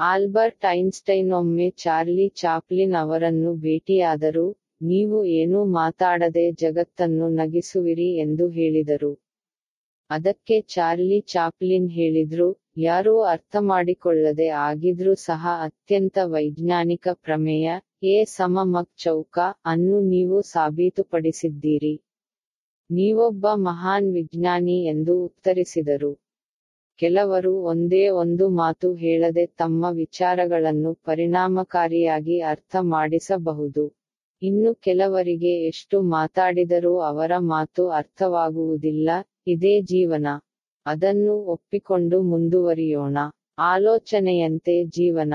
Albert Einstein ಒಮ್ಮೆ Charlie Chaplin ಅವರನ್ನು ಭೇಟಿಯಾದರು, ನೀವು ಏನೂ ಮಾತಾಡದೆ ಜಗತ್ತನ್ನು ನಗಿಸುವಿರಿ ಎಂದು ಹೇಳಿದರು. ಅದಕ್ಕೆ ಚಾರ್ಲಿ ಚಾಪ್ಲಿನ್ ಹೇಳಿದ್ರು, ಯಾರೂ ಅರ್ಥಮಾಡಿಕೊಳ್ಳದೆ ಆಗಿದ್ರೂ ಸಹ ಅತ್ಯಂತ ವೈಜ್ಞಾನಿಕ ಪ್ರಮೇಯ, ಎ ಸಮ ಮಕ್ ಚೌಕ ಅನ್ನು ನೀವು ಸಾಬೀತುಪಡಿಸಿದ್ದೀರಿ. ನೀವೊಬ್ಬ ಮಹಾನ್ ವಿಜ್ಞಾನಿ ಎಂದು ಉತ್ತರಿಸಿದರು. ಕೆಲವರು ಒಂದೇ ಒಂದು ಮಾತು ಹೇಳದೆ ತಮ್ಮ ವಿಚಾರಗಳನ್ನು ಪರಿಣಾಮಕಾರಿಯಾಗಿ ಅರ್ಥ ಮಾಡಿಸಬಹುದು. ಇನ್ನು ಕೆಲವರಿಗೆ ಎಷ್ಟು ಮಾತಾಡಿದರೂ ಅವರ ಮಾತು ಅರ್ಥವಾಗುವುದಿಲ್ಲ, ಇದೇ ಜೀವನ. ಅದನ್ನು ಒಪ್ಪಿಕೊಂಡು ಮುಂದುವರಿಯೋಣ. ಆಲೋಚನೆಯಂತೆ ಜೀವನ.